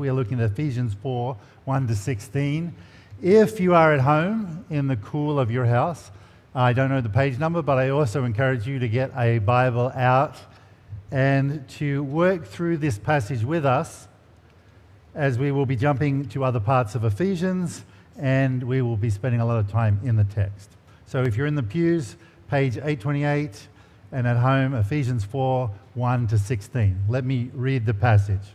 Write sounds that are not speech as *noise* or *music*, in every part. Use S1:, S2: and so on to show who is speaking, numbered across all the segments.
S1: We are looking at Ephesians 4 1 to 16. If you are at home in the cool of your house, I don't know the page number, but I also encourage you to get a Bible out and to work through this passage with us as we will be jumping to other parts of Ephesians and we will be spending a lot of time in the text. So if you're in the pews, page 828, and at home, Ephesians 4 1 to 16. Let me read the passage.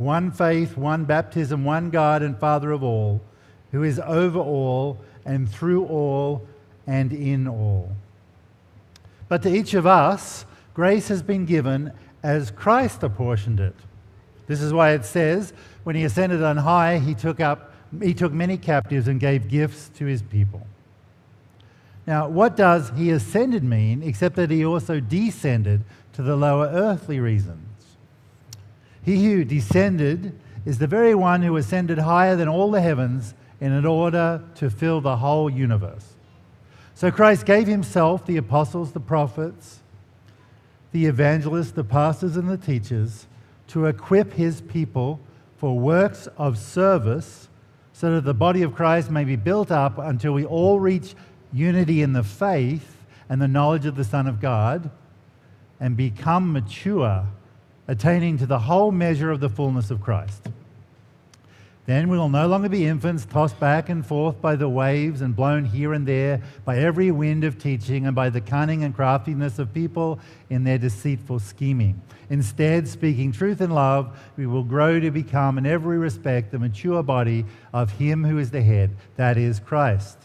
S1: one faith, one baptism, one God and Father of all, who is over all and through all and in all. But to each of us, grace has been given as Christ apportioned it. This is why it says, when he ascended on high, he took up he took many captives and gave gifts to his people. Now, what does he ascended mean except that he also descended to the lower earthly reasons? He who descended is the very one who ascended higher than all the heavens in order to fill the whole universe. So Christ gave himself, the apostles, the prophets, the evangelists, the pastors, and the teachers to equip his people for works of service so that the body of Christ may be built up until we all reach unity in the faith and the knowledge of the Son of God and become mature attaining to the whole measure of the fullness of Christ. Then we will no longer be infants tossed back and forth by the waves and blown here and there by every wind of teaching and by the cunning and craftiness of people in their deceitful scheming. Instead, speaking truth in love, we will grow to become in every respect the mature body of Him who is the head, that is, Christ.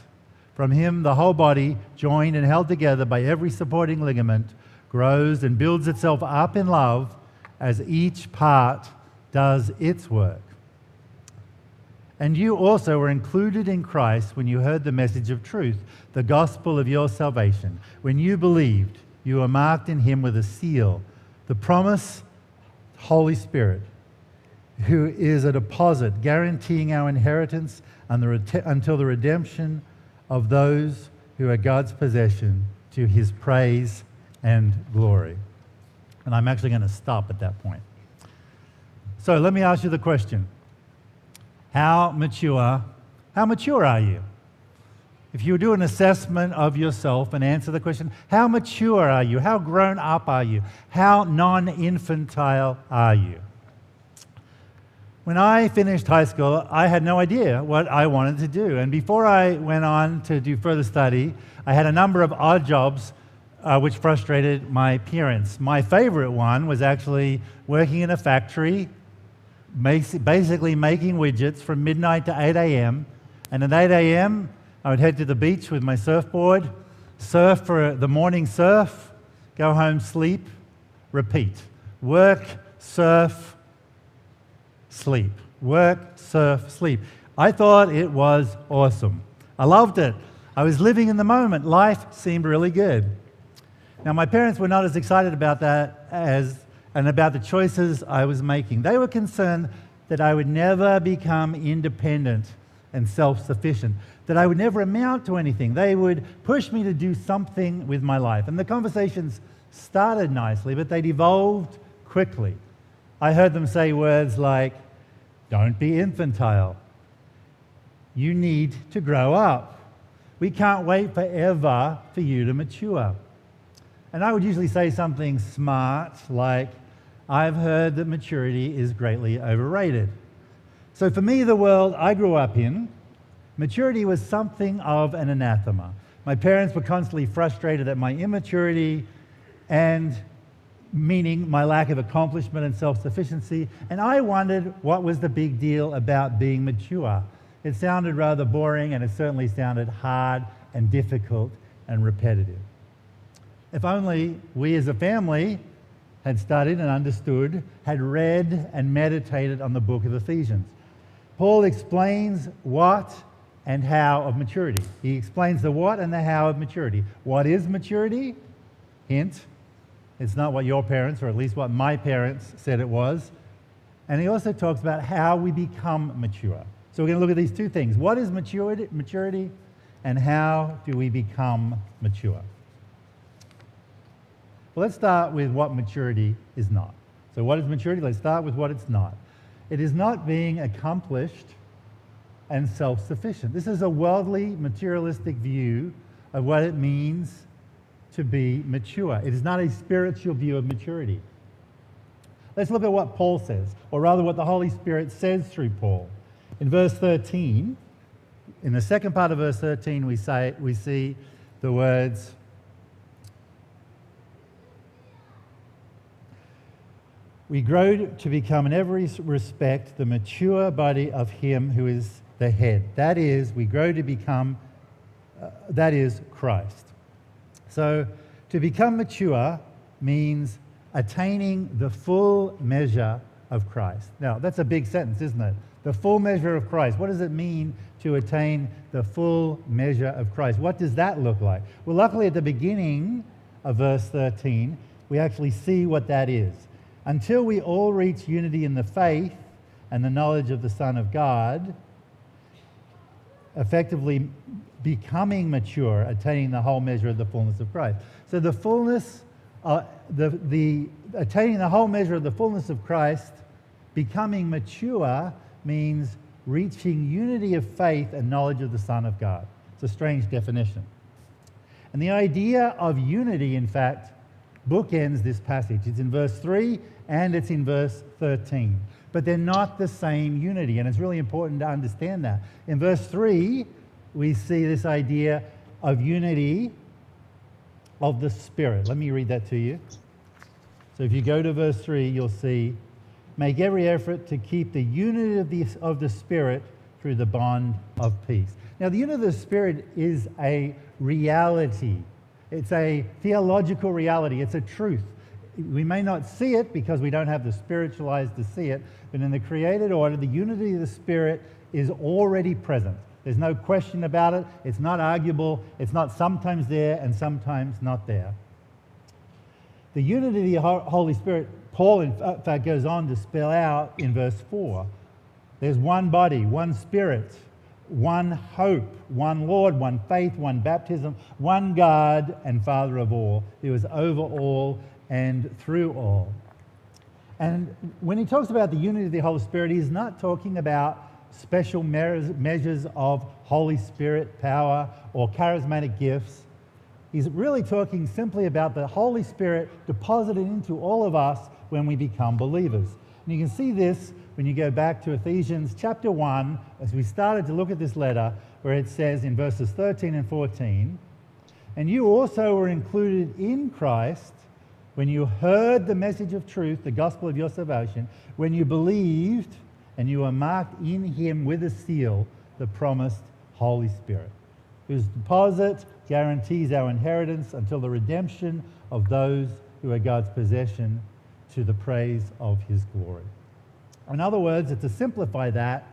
S1: From Him, the whole body, joined and held together by every supporting ligament, grows and builds itself up in love as each part does its work. And you also were included in Christ when you heard the message of truth, the gospel of your salvation. When you believed, you were marked in him with a seal, the promise, Holy Spirit, who is a deposit guaranteeing our inheritance until the redemption of those who are God's possession to his praise and glory. And I'm actually going to stop at that point. So let me ask you the question How mature, how mature are you? If you do an assessment of yourself and answer the question, how mature are you? How grown up are you? How non infantile are you? When I finished high school, I had no idea what I wanted to do. And before I went on to do further study, I had a number of odd jobs uh, which frustrated my parents. My favorite one was actually working in a factory, basically making widgets from midnight to 8 a.m. And at 8 a.m., I would head to the beach with my surfboard, surf for the morning surf, go home, sleep, repeat. Work, surf, sleep. Work, surf, sleep. I thought it was awesome. I loved it. I was living in the moment. Life seemed really good. Now, my parents were not as excited about that as and about the choices I was making. They were concerned that I would never become independent and self sufficient, that I would never amount to anything. They would push me to do something with my life. And the conversations started nicely, but they devolved quickly. I heard them say words like, Don't be infantile. You need to grow up. We can't wait forever for you to mature. And I would usually say something smart like, I've heard that maturity is greatly overrated. So for me, the world I grew up in, maturity was something of an anathema. My parents were constantly frustrated at my immaturity and meaning my lack of accomplishment and self sufficiency. And I wondered what was the big deal about being mature. It sounded rather boring and it certainly sounded hard and difficult and repetitive. If only we as a family had studied and understood, had read and meditated on the book of Ephesians. Paul explains what and how of maturity. He explains the what and the how of maturity. What is maturity? Hint, it's not what your parents, or at least what my parents, said it was. And he also talks about how we become mature. So we're going to look at these two things. What is maturity, maturity and how do we become mature? Well, let's start with what maturity is not. So, what is maturity? Let's start with what it's not. It is not being accomplished and self sufficient. This is a worldly, materialistic view of what it means to be mature. It is not a spiritual view of maturity. Let's look at what Paul says, or rather, what the Holy Spirit says through Paul. In verse 13, in the second part of verse 13, we, say, we see the words, We grow to become in every respect the mature body of Him who is the head. That is, we grow to become, uh, that is, Christ. So to become mature means attaining the full measure of Christ. Now, that's a big sentence, isn't it? The full measure of Christ. What does it mean to attain the full measure of Christ? What does that look like? Well, luckily, at the beginning of verse 13, we actually see what that is. Until we all reach unity in the faith and the knowledge of the Son of God, effectively becoming mature, attaining the whole measure of the fullness of Christ. So the fullness, uh, the, the attaining the whole measure of the fullness of Christ, becoming mature means reaching unity of faith and knowledge of the Son of God. It's a strange definition. And the idea of unity, in fact, bookends this passage. It's in verse 3 and it's in verse 13 but they're not the same unity. And it's really important to understand that. In verse 3, we see this idea of unity of the Spirit. Let me read that to you. So if you go to verse 3, you'll see, make every effort to keep the unity of the, of the Spirit through the bond of peace. Now, the unity of the Spirit is a reality. It's a theological reality. It's a truth we may not see it because we don't have the spiritual eyes to see it, but in the created order, the unity of the Spirit is already present. There's no question about it. It's not arguable. It's not sometimes there and sometimes not there. The unity of the Holy Spirit, Paul, in fact, goes on to spell out in verse 4. There's one body, one spirit, one hope, one Lord, one faith, one baptism, one God and Father of all, who is over all and through all. And when he talks about the unity of the Holy Spirit, he's not talking about special measures of Holy Spirit power or charismatic gifts. He's really talking simply about the Holy Spirit deposited into all of us when we become believers. And you can see this when you go back to Ephesians chapter 1, as we started to look at this letter, where it says in verses 13 and 14, And you also were included in Christ when you heard the message of truth, the gospel of your salvation, when you believed and you were marked in him with a seal, the promised Holy Spirit, whose deposit guarantees our inheritance until the redemption of those who are God's possession to the praise of his glory. In other words, to simplify that,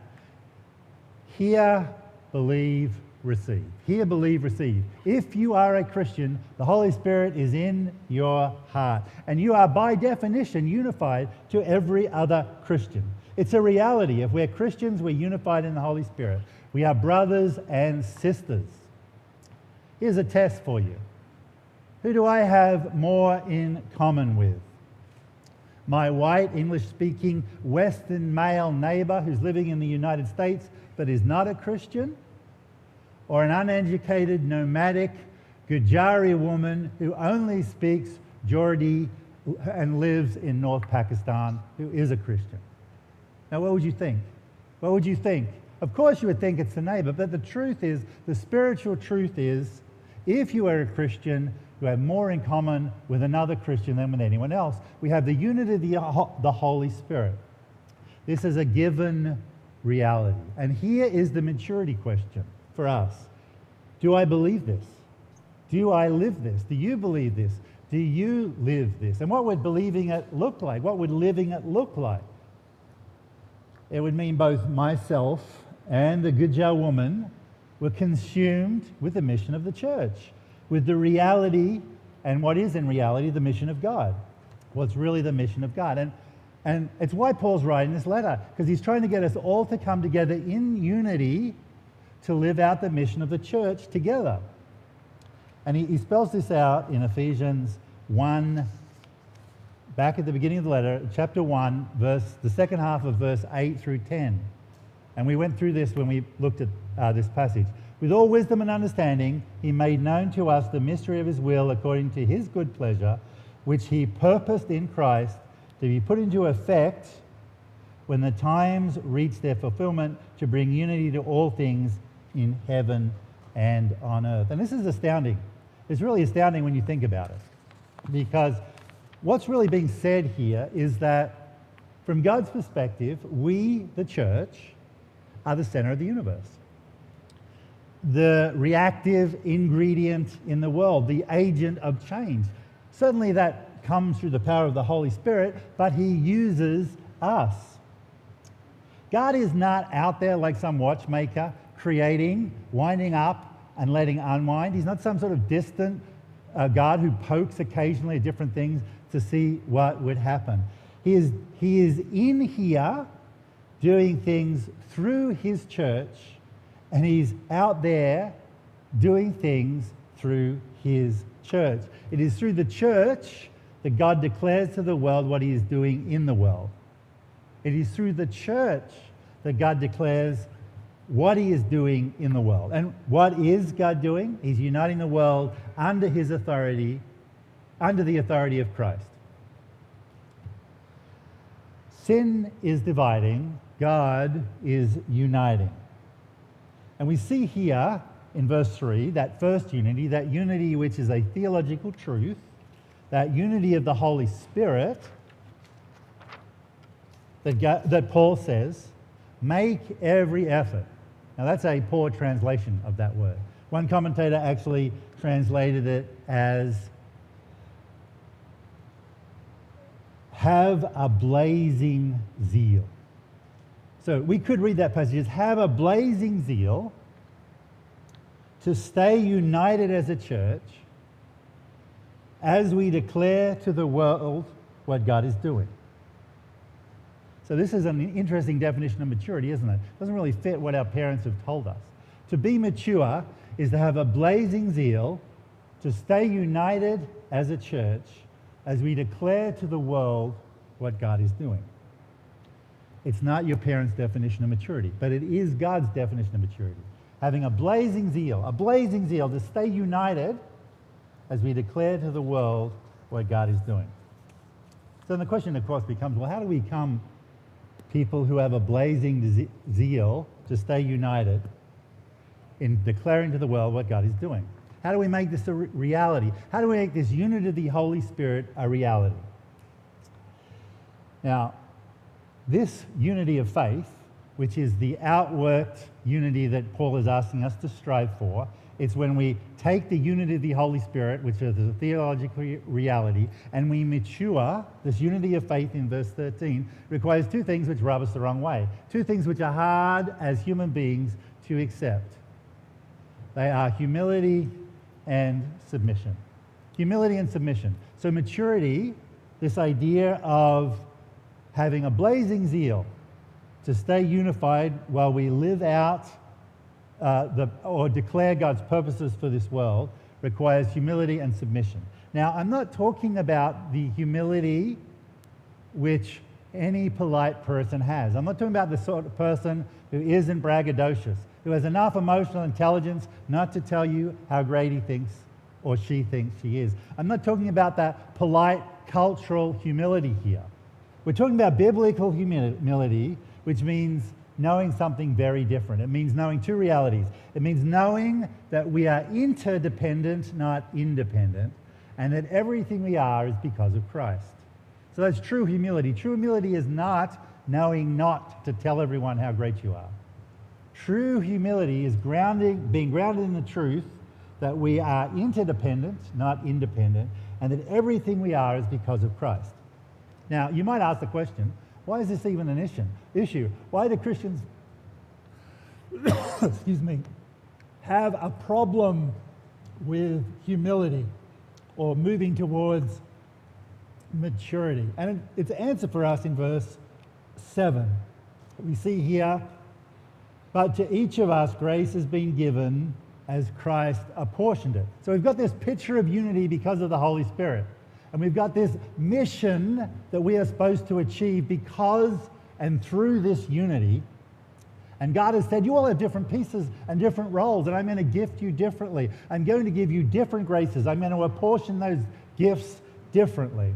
S1: hear, believe, receive. Hear, believe, receive. If you are a Christian, the Holy Spirit is in your heart. And you are, by definition, unified to every other Christian. It's a reality. If we're Christians, we're unified in the Holy Spirit. We are brothers and sisters. Here's a test for you Who do I have more in common with? My white, English speaking, Western male neighbor who's living in the United States but is not a Christian? Or an uneducated, nomadic Gujari woman who only speaks Geordie and lives in North Pakistan who is a Christian. Now, what would you think? What would you think? Of course, you would think it's the neighbor, but the truth is, the spiritual truth is, if you are a Christian, you have more in common with another Christian than with anyone else. We have the unity of the, the Holy Spirit. This is a given reality. And here is the maturity question for us. Do I believe this? Do I live this? Do you believe this? do you live this? And what would believing it look like? What would living it look like? It would mean both myself and the Gujar woman were consumed with the mission of the church, with the reality and what is in reality the mission of God. What's really the mission of God. And, and it's why Paul's writing this letter, because he's trying to get us all to come together in unity to live out the mission of the church together. And he, he spells this out in Ephesians 1, back at the beginning of the letter, chapter 1, verse, the second half of verse 8 through 10. And we went through this when we looked at uh, this passage. With all wisdom and understanding, he made known to us the mystery of his will according to his good pleasure, which he purposed in Christ to be put into effect when the times reach their fulfillment to bring unity to all things in heaven and on earth. And this is astounding. It's really astounding when you think about it. Because what's really being said here is that from God's perspective, we, the church, are the center of the universe. The reactive ingredient in the world, the agent of change. Certainly that comes through the power of the Holy Spirit, but He uses us. God is not out there like some watchmaker creating, winding up, and letting unwind. He's not some sort of distant uh, God who pokes occasionally at different things to see what would happen. He is, he is in here doing things through his church, and he's out there doing things through his church. It is through the church that God declares to the world what he is doing in the world. It is through the church that God declares what he is doing in the world. And what is God doing? He's uniting the world under his authority, under the authority of Christ. Sin is dividing, God is uniting. And we see here in verse 3 that first unity, that unity which is a theological truth, that unity of the Holy Spirit that, God, that Paul says, make every effort now, that's a poor translation of that word. One commentator actually translated it as have a blazing zeal. So we could read that passage as have a blazing zeal to stay united as a church as we declare to the world what God is doing. So this is an interesting definition of maturity, isn't it? It doesn't really fit what our parents have told us. To be mature is to have a blazing zeal, to stay united as a church as we declare to the world what God is doing. It's not your parents' definition of maturity, but it is God's definition of maturity. Having a blazing zeal, a blazing zeal to stay united as we declare to the world what God is doing. So the question, of course, becomes well, how do we come people who have a blazing zeal to stay united in declaring to the world what God is doing. How do we make this a reality? How do we make this unity of the Holy Spirit a reality? Now, this unity of faith, which is the outworked unity that Paul is asking us to strive for, it's when we take the unity of the Holy Spirit, which is a theological reality, and we mature. This unity of faith in verse 13 requires two things which rub us the wrong way. Two things which are hard as human beings to accept. They are humility and submission. Humility and submission. So, maturity, this idea of having a blazing zeal to stay unified while we live out uh, the, or declare God's purposes for this world requires humility and submission. Now, I'm not talking about the humility which any polite person has. I'm not talking about the sort of person who isn't braggadocious, who has enough emotional intelligence not to tell you how great he thinks or she thinks she is. I'm not talking about that polite cultural humility here. We're talking about biblical humility, which means knowing something very different. It means knowing two realities. It means knowing that we are interdependent, not independent, and that everything we are is because of Christ. So that's true humility. True humility is not knowing not to tell everyone how great you are. True humility is grounding, being grounded in the truth that we are interdependent, not independent, and that everything we are is because of Christ. Now, you might ask the question why is this even an issue? issue? Why do Christians, *coughs* excuse me, have a problem with humility or moving towards maturity? And it's answered for us in verse 7. We see here, but to each of us grace has been given as Christ apportioned it. So we've got this picture of unity because of the Holy Spirit. And we've got this mission that we are supposed to achieve because and through this unity. And God has said, You all have different pieces and different roles, and I'm going to gift you differently. I'm going to give you different graces. I'm going to apportion those gifts differently.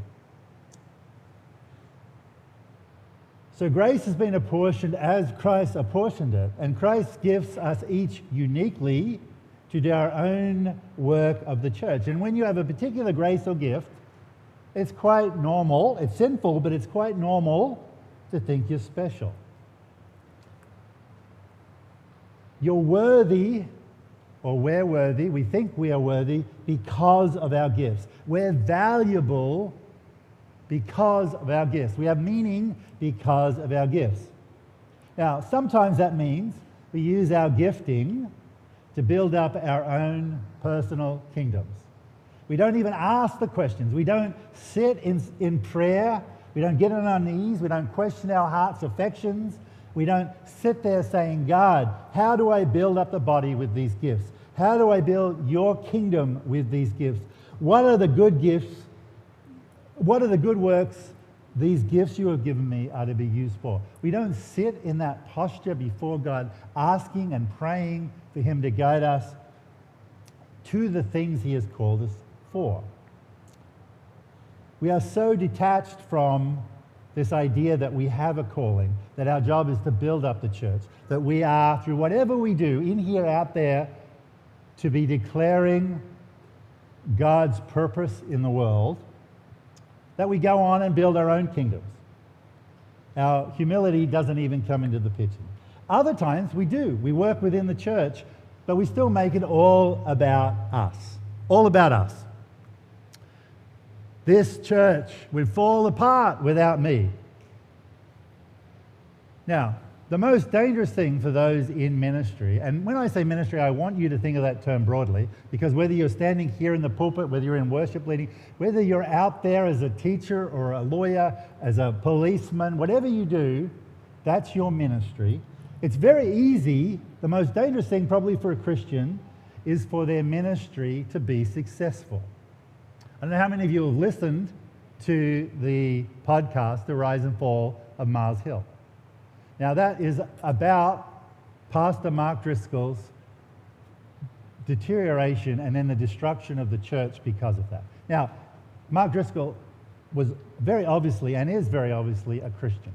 S1: So grace has been apportioned as Christ apportioned it, and Christ gives us each uniquely to do our own work of the church. And when you have a particular grace or gift, it's quite normal. It's sinful, but it's quite normal to think you're special. You're worthy, or we're worthy, we think we are worthy because of our gifts. We're valuable because of our gifts. We have meaning because of our gifts. Now, sometimes that means we use our gifting to build up our own personal kingdoms. We don't even ask the questions. We don't sit in, in prayer. We don't get on our knees. We don't question our heart's affections. We don't sit there saying, God, how do I build up the body with these gifts? How do I build your kingdom with these gifts? What are the good gifts? What are the good works these gifts you have given me are to be used for? We don't sit in that posture before God, asking and praying for Him to guide us to the things He has called us for. We are so detached from this idea that we have a calling, that our job is to build up the church, that we are, through whatever we do, in here, out there, to be declaring God's purpose in the world, that we go on and build our own kingdoms. Our humility doesn't even come into the picture. Other times we do. We work within the church, but we still make it all about us. All about us. This church would fall apart without me. Now, the most dangerous thing for those in ministry, and when I say ministry, I want you to think of that term broadly, because whether you're standing here in the pulpit, whether you're in worship leading, whether you're out there as a teacher or a lawyer, as a policeman, whatever you do, that's your ministry. It's very easy, the most dangerous thing probably for a Christian is for their ministry to be successful. I don't know how many of you have listened to the podcast, The Rise and Fall of Mars Hill. Now, that is about Pastor Mark Driscoll's deterioration and then the destruction of the church because of that. Now, Mark Driscoll was very obviously and is very obviously a Christian.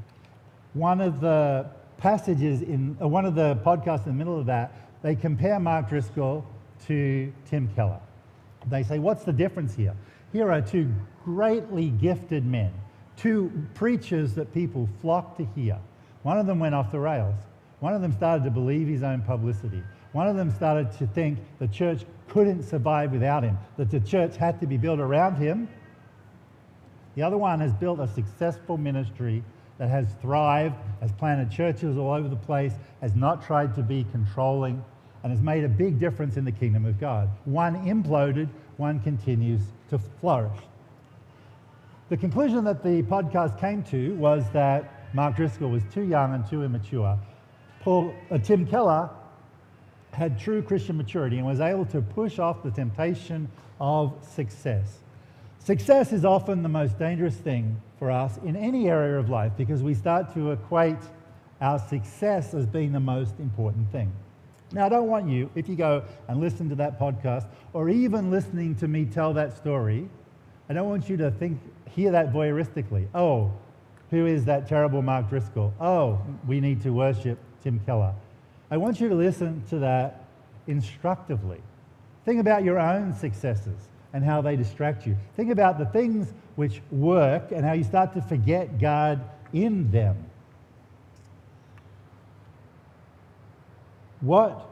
S1: One of the passages in uh, one of the podcasts in the middle of that, they compare Mark Driscoll to Tim Keller. They say, What's the difference here? Here are two greatly gifted men, two preachers that people flocked to hear. One of them went off the rails. One of them started to believe his own publicity. One of them started to think the church couldn't survive without him, that the church had to be built around him. The other one has built a successful ministry that has thrived, has planted churches all over the place, has not tried to be controlling, and has made a big difference in the kingdom of God. One imploded, one continues to flourish. The conclusion that the podcast came to was that Mark Driscoll was too young and too immature. Paul, uh, Tim Keller had true Christian maturity and was able to push off the temptation of success. Success is often the most dangerous thing for us in any area of life because we start to equate our success as being the most important thing. Now, I don't want you, if you go and listen to that podcast, or even listening to me tell that story, I don't want you to think, hear that voyeuristically. Oh, who is that terrible Mark Driscoll? Oh, we need to worship Tim Keller. I want you to listen to that instructively. Think about your own successes and how they distract you. Think about the things which work and how you start to forget God in them. What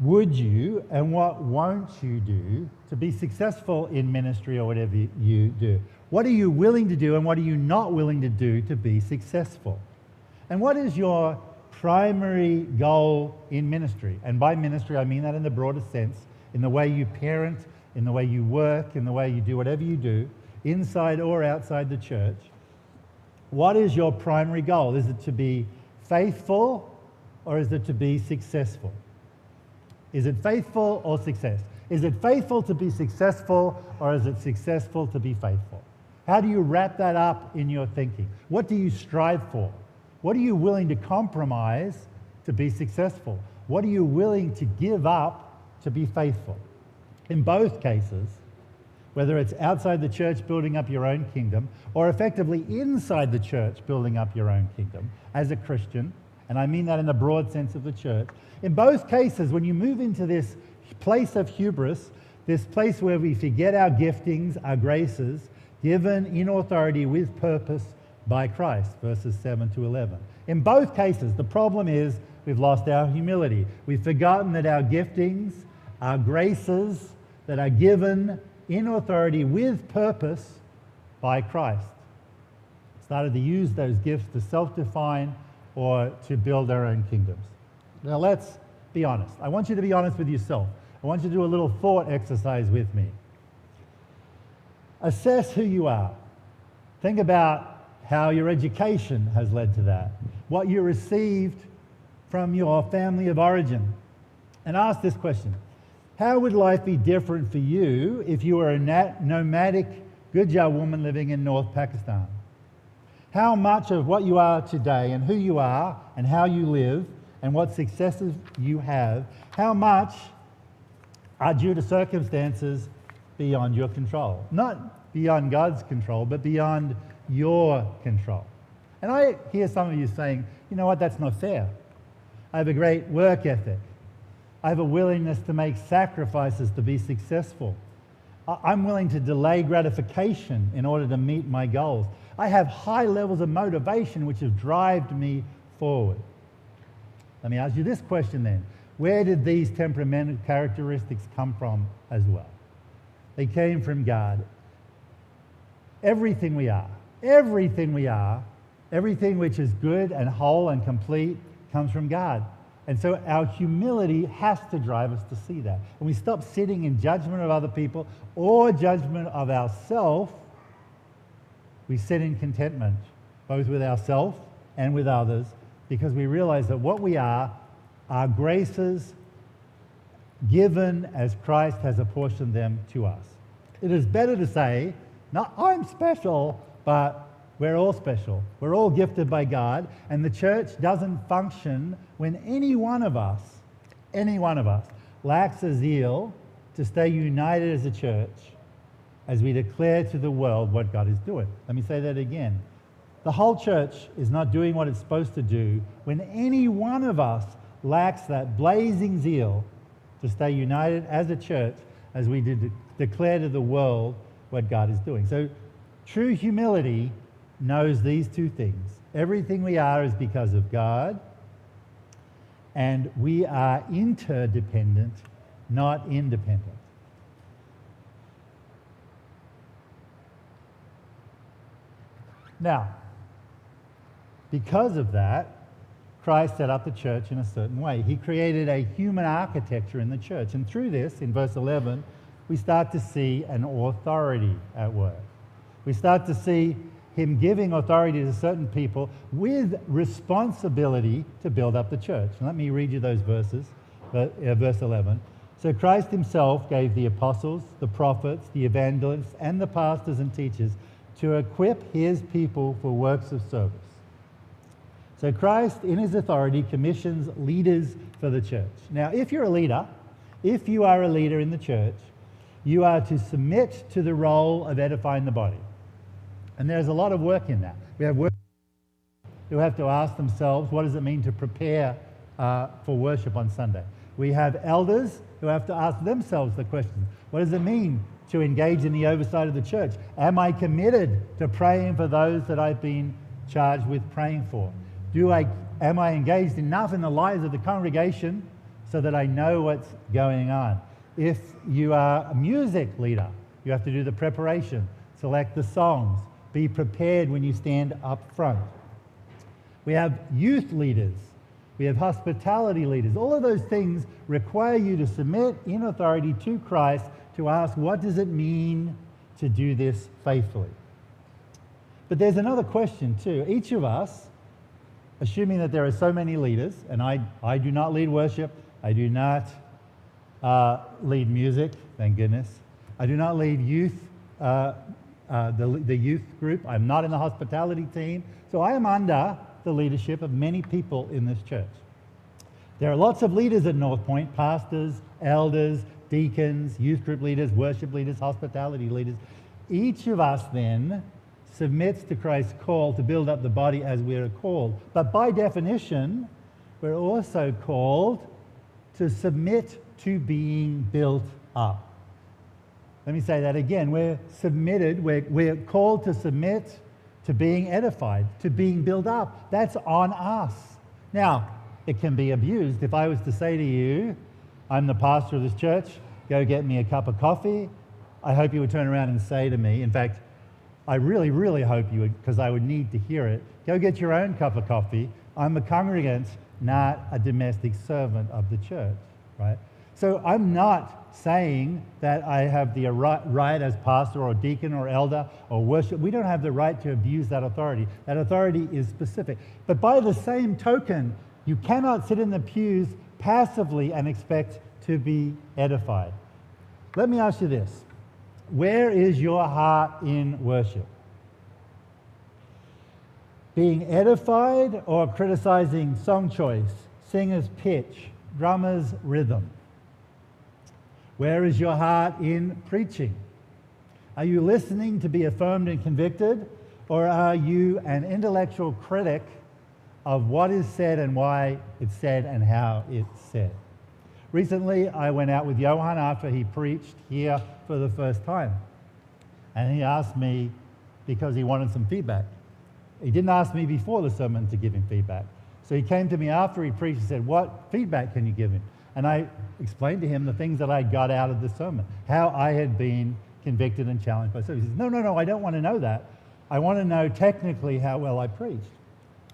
S1: would you and what won't you do to be successful in ministry or whatever you do? What are you willing to do and what are you not willing to do to be successful? And what is your primary goal in ministry? And by ministry, I mean that in the broader sense, in the way you parent, in the way you work, in the way you do whatever you do, inside or outside the church. What is your primary goal? Is it to be faithful or is it to be successful? Is it faithful or success? Is it faithful to be successful or is it successful to be faithful? How do you wrap that up in your thinking? What do you strive for? What are you willing to compromise to be successful? What are you willing to give up to be faithful? In both cases, whether it's outside the church building up your own kingdom or effectively inside the church building up your own kingdom as a Christian, and I mean that in the broad sense of the church, in both cases, when you move into this place of hubris, this place where we forget our giftings, our graces, given in authority with purpose by Christ, verses 7 to 11. In both cases, the problem is we've lost our humility. We've forgotten that our giftings, our graces that are given in authority with purpose by Christ. Started to use those gifts to self define or to build our own kingdoms. Now let's be honest. I want you to be honest with yourself. I want you to do a little thought exercise with me. Assess who you are. Think about how your education has led to that, what you received from your family of origin. And ask this question How would life be different for you if you were a nomadic Gujar woman living in North Pakistan? How much of what you are today and who you are and how you live and what successes you have, how much are due to circumstances beyond your control. Not beyond God's control, but beyond your control. And I hear some of you saying, you know what, that's not fair. I have a great work ethic. I have a willingness to make sacrifices to be successful. I'm willing to delay gratification in order to meet my goals. I have high levels of motivation which have driven me forward. Let me ask you this question then. Where did these temperamental characteristics come from as well? They came from God. Everything we are, everything we are, everything which is good and whole and complete comes from God. And so our humility has to drive us to see that. And we stop sitting in judgment of other people or judgment of ourselves, we sit in contentment, both with ourselves and with others, because we realize that what we are are graces given as Christ has apportioned them to us. It is better to say, not I'm special, but we're all special. We're all gifted by God, and the church doesn't function when any one of us, any one of us, lacks a zeal to stay united as a church as we declare to the world what God is doing. Let me say that again. The whole church is not doing what it's supposed to do when any one of us lacks that blazing zeal to stay united as a church as we de- declare to the world what God is doing. So, true humility knows these two things. Everything we are is because of God, and we are interdependent, not independent. Now, because of that, Christ set up the church in a certain way. He created a human architecture in the church. And through this, in verse 11, we start to see an authority at work. We start to see him giving authority to certain people with responsibility to build up the church. Let me read you those verses. Uh, verse 11. So Christ himself gave the apostles, the prophets, the evangelists, and the pastors and teachers to equip his people for works of service so Christ, in his authority, commissions leaders for the church. Now, if you're a leader, if you are a leader in the church, you are to submit to the role of edifying the body. And there's a lot of work in that. We have work who have to ask themselves, what does it mean to prepare uh, for worship on Sunday? We have elders who have to ask themselves the question, what does it mean to engage in the oversight of the church? Am I committed to praying for those that I've been charged with praying for? Do I, am I engaged enough in the lives of the congregation so that I know what's going on. If you are a music leader, you have to do the preparation, select the songs, be prepared when you stand up front. We have youth leaders, we have hospitality leaders. All of those things require you to submit in authority to Christ to ask, what does it mean to do this faithfully? But there's another question too. Each of us, assuming that there are so many leaders, and I, I do not lead worship, I do not uh, lead music, thank goodness. I do not lead youth, uh, uh, the, the youth group. I'm not in the hospitality team. So I am under the leadership of many people in this church. There are lots of leaders at North Point pastors, elders, deacons, youth group leaders, worship leaders, hospitality leaders. Each of us then submits to Christ's call to build up the body as we are called. But by definition, we're also called to submit to being built up. Let me say that again. We're submitted, we're, we're called to submit to being edified, to being built up. That's on us. Now, it can be abused. If I was to say to you, I'm the pastor of this church, go get me a cup of coffee, I hope you would turn around and say to me, in fact, I really, really hope you would, because I would need to hear it, go get your own cup of coffee. I'm a congregant, not a domestic servant of the church, right? So I'm not saying that I have the right as pastor or deacon or elder or worship. We don't have the right to abuse that authority. That authority is specific. But by the same token, you cannot sit in the pews passively and expect to be edified. Let me ask you this Where is your heart in worship? Being edified or criticizing song choice, singer's pitch, drummer's rhythm? Where is your heart in preaching? Are you listening to be affirmed and convicted, or are you an intellectual critic of what is said and why it's said and how it's said? Recently, I went out with Johan after he preached here for the first time. And he asked me because he wanted some feedback. He didn't ask me before the sermon to give him feedback. So he came to me after he preached and said, What feedback can you give him? And I explained to him the things that I got out of the sermon, how I had been convicted and challenged by so He says, No, no, no, I don't want to know that. I want to know technically how well I preached.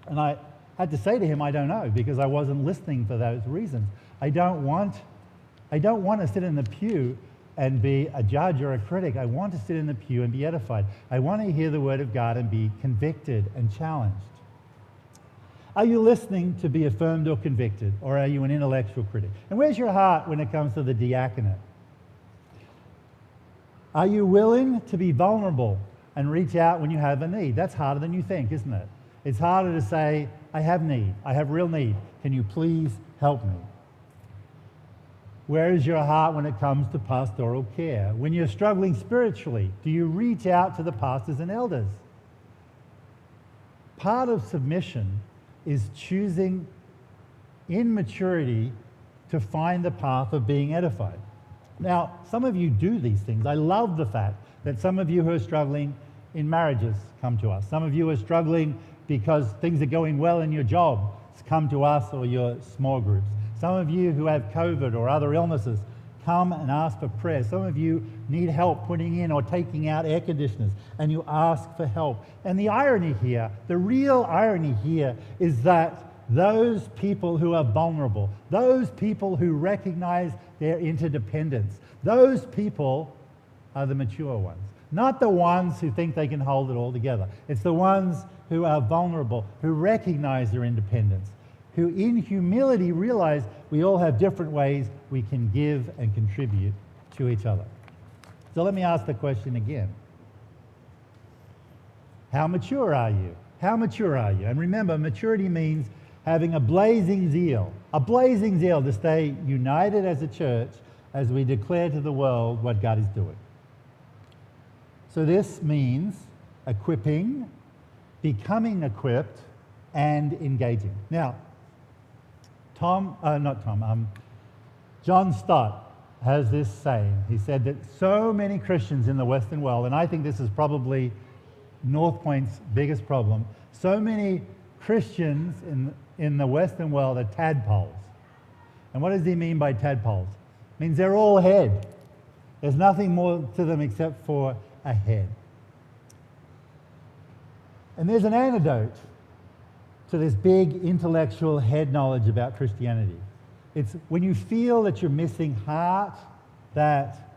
S1: And I had to say to him, I don't know, because I wasn't listening for those reasons. I don't want, I don't want to sit in the pew and be a judge or a critic. I want to sit in the pew and be edified. I want to hear the word of God and be convicted and challenged. Are you listening to be affirmed or convicted, or are you an intellectual critic? And where's your heart when it comes to the diaconate? Are you willing to be vulnerable and reach out when you have a need? That's harder than you think, isn't it? It's harder to say, I have need, I have real need. Can you please help me? Where is your heart when it comes to pastoral care? When you're struggling spiritually, do you reach out to the pastors and elders? Part of submission is choosing in maturity to find the path of being edified. Now, some of you do these things. I love the fact that some of you who are struggling in marriages come to us. Some of you are struggling because things are going well in your job come to us or your small groups. Some of you who have COVID or other illnesses come and ask for prayer. Some of you need help putting in or taking out air conditioners, and you ask for help. And the irony here, the real irony here, is that those people who are vulnerable, those people who recognize their interdependence, those people are the mature ones. Not the ones who think they can hold it all together. It's the ones who are vulnerable, who recognize their independence, who in humility realize we all have different ways we can give and contribute to each other. So let me ask the question again How mature are you? How mature are you? And remember, maturity means having a blazing zeal, a blazing zeal to stay united as a church as we declare to the world what God is doing. So this means equipping, becoming equipped, and engaging. Now, Tom, uh, not Tom, um, John Stott has this saying. He said that so many Christians in the Western world, and I think this is probably North Point's biggest problem, so many Christians in, in the Western world are tadpoles. And what does he mean by tadpoles? It means they're all head. There's nothing more to them except for a head. And there's an antidote to this big intellectual head knowledge about Christianity. It's when you feel that you're missing heart, that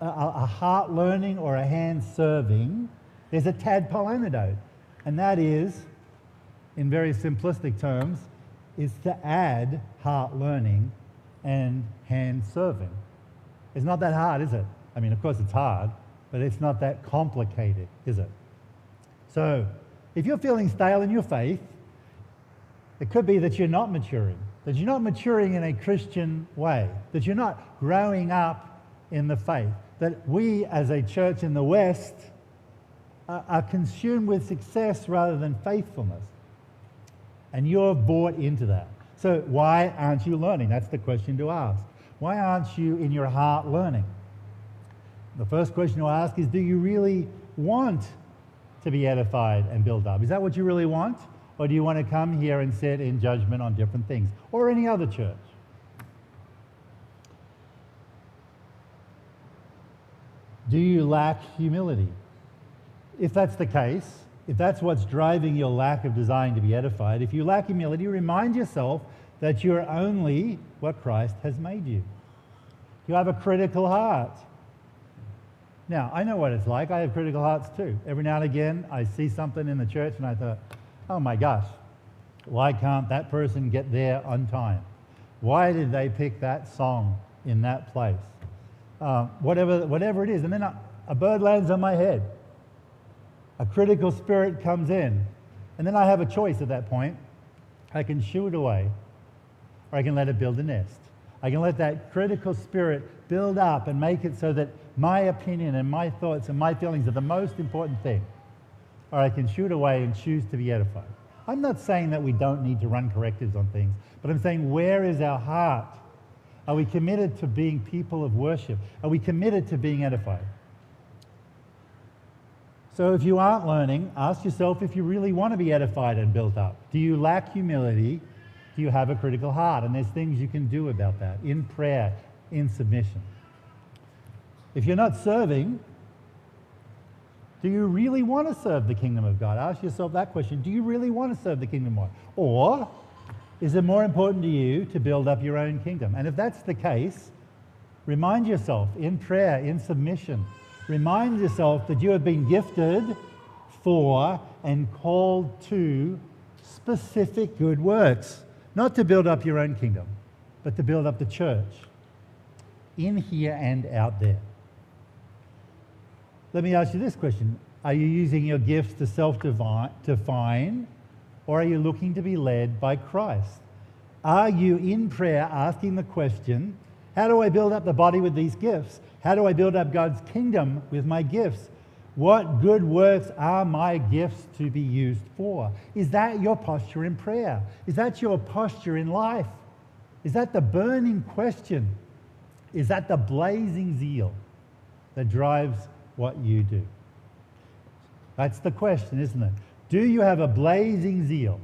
S1: a, a heart learning or a hand serving, there's a tadpole antidote. And that is, in very simplistic terms, is to add heart learning and hand serving. It's not that hard, is it? I mean, of course it's hard, but it's not that complicated, is it? So, if you're feeling stale in your faith, it could be that you're not maturing, that you're not maturing in a Christian way, that you're not growing up in the faith, that we as a church in the West are consumed with success rather than faithfulness. And you're bought into that. So, why aren't you learning? That's the question to ask. Why aren't you in your heart learning? The first question to ask is Do you really want to be edified and built up? Is that what you really want? Or do you want to come here and sit in judgment on different things? Or any other church? Do you lack humility? If that's the case, if that's what's driving your lack of desiring to be edified, if you lack humility, remind yourself that you're only what Christ has made you. You have a critical heart. Now, I know what it's like. I have critical hearts too. Every now and again, I see something in the church and I thought, oh my gosh, why can't that person get there on time? Why did they pick that song in that place? Uh, whatever, whatever it is. And then a, a bird lands on my head. A critical spirit comes in. And then I have a choice at that point. I can shoo it away, or I can let it build a nest. I can let that critical spirit build up and make it so that my opinion and my thoughts and my feelings are the most important thing. Or I can shoot away and choose to be edified. I'm not saying that we don't need to run correctives on things, but I'm saying where is our heart? Are we committed to being people of worship? Are we committed to being edified? So if you aren't learning, ask yourself if you really want to be edified and built up. Do you lack humility? Do you have a critical heart? And there's things you can do about that in prayer, in submission. If you're not serving, do you really want to serve the kingdom of God? Ask yourself that question. Do you really want to serve the kingdom of God? Or is it more important to you to build up your own kingdom? And if that's the case, remind yourself in prayer, in submission, remind yourself that you have been gifted for and called to specific good works, not to build up your own kingdom, but to build up the church in here and out there. Let me ask you this question Are you using your gifts to self define, or are you looking to be led by Christ? Are you in prayer asking the question, How do I build up the body with these gifts? How do I build up God's kingdom with my gifts? What good works are my gifts to be used for? Is that your posture in prayer? Is that your posture in life? Is that the burning question? Is that the blazing zeal that drives what you do? That's the question, isn't it? Do you have a blazing zeal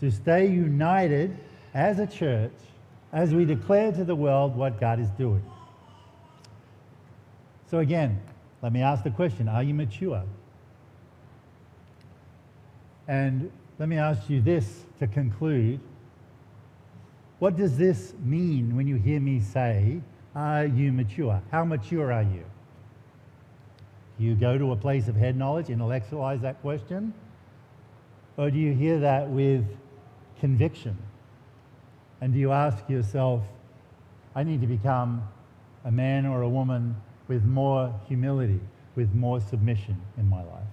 S1: to stay united as a church as we declare to the world what God is doing? So, again, let me ask the question Are you mature? And let me ask you this to conclude. What does this mean when you hear me say, Are you mature? How mature are you? You go to a place of head knowledge, intellectualize that question? Or do you hear that with conviction? And do you ask yourself, I need to become a man or a woman with more humility, with more submission in my life?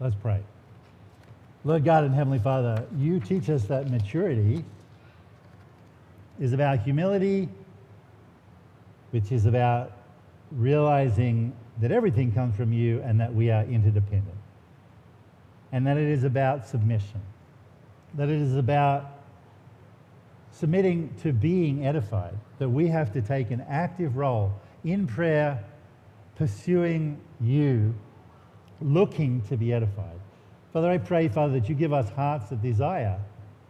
S1: Let's pray. Lord God and Heavenly Father, you teach us that maturity is about humility, which is about realizing that everything comes from you and that we are interdependent. And that it is about submission. That it is about submitting to being edified. That we have to take an active role in prayer, pursuing you, looking to be edified. Father, I pray, Father, that you give us hearts that desire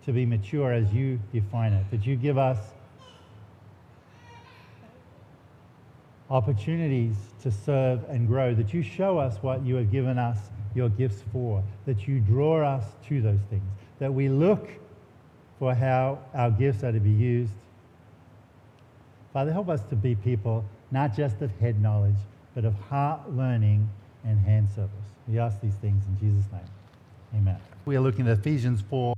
S1: to be mature as you define it. That you give us opportunities to serve and grow, that you show us what you have given us your gifts for, that you draw us to those things, that we look for how our gifts are to be used. Father, help us to be people not just of head knowledge, but of heart learning and hand service. We ask these things in Jesus' name. Amen. We are looking at Ephesians 4.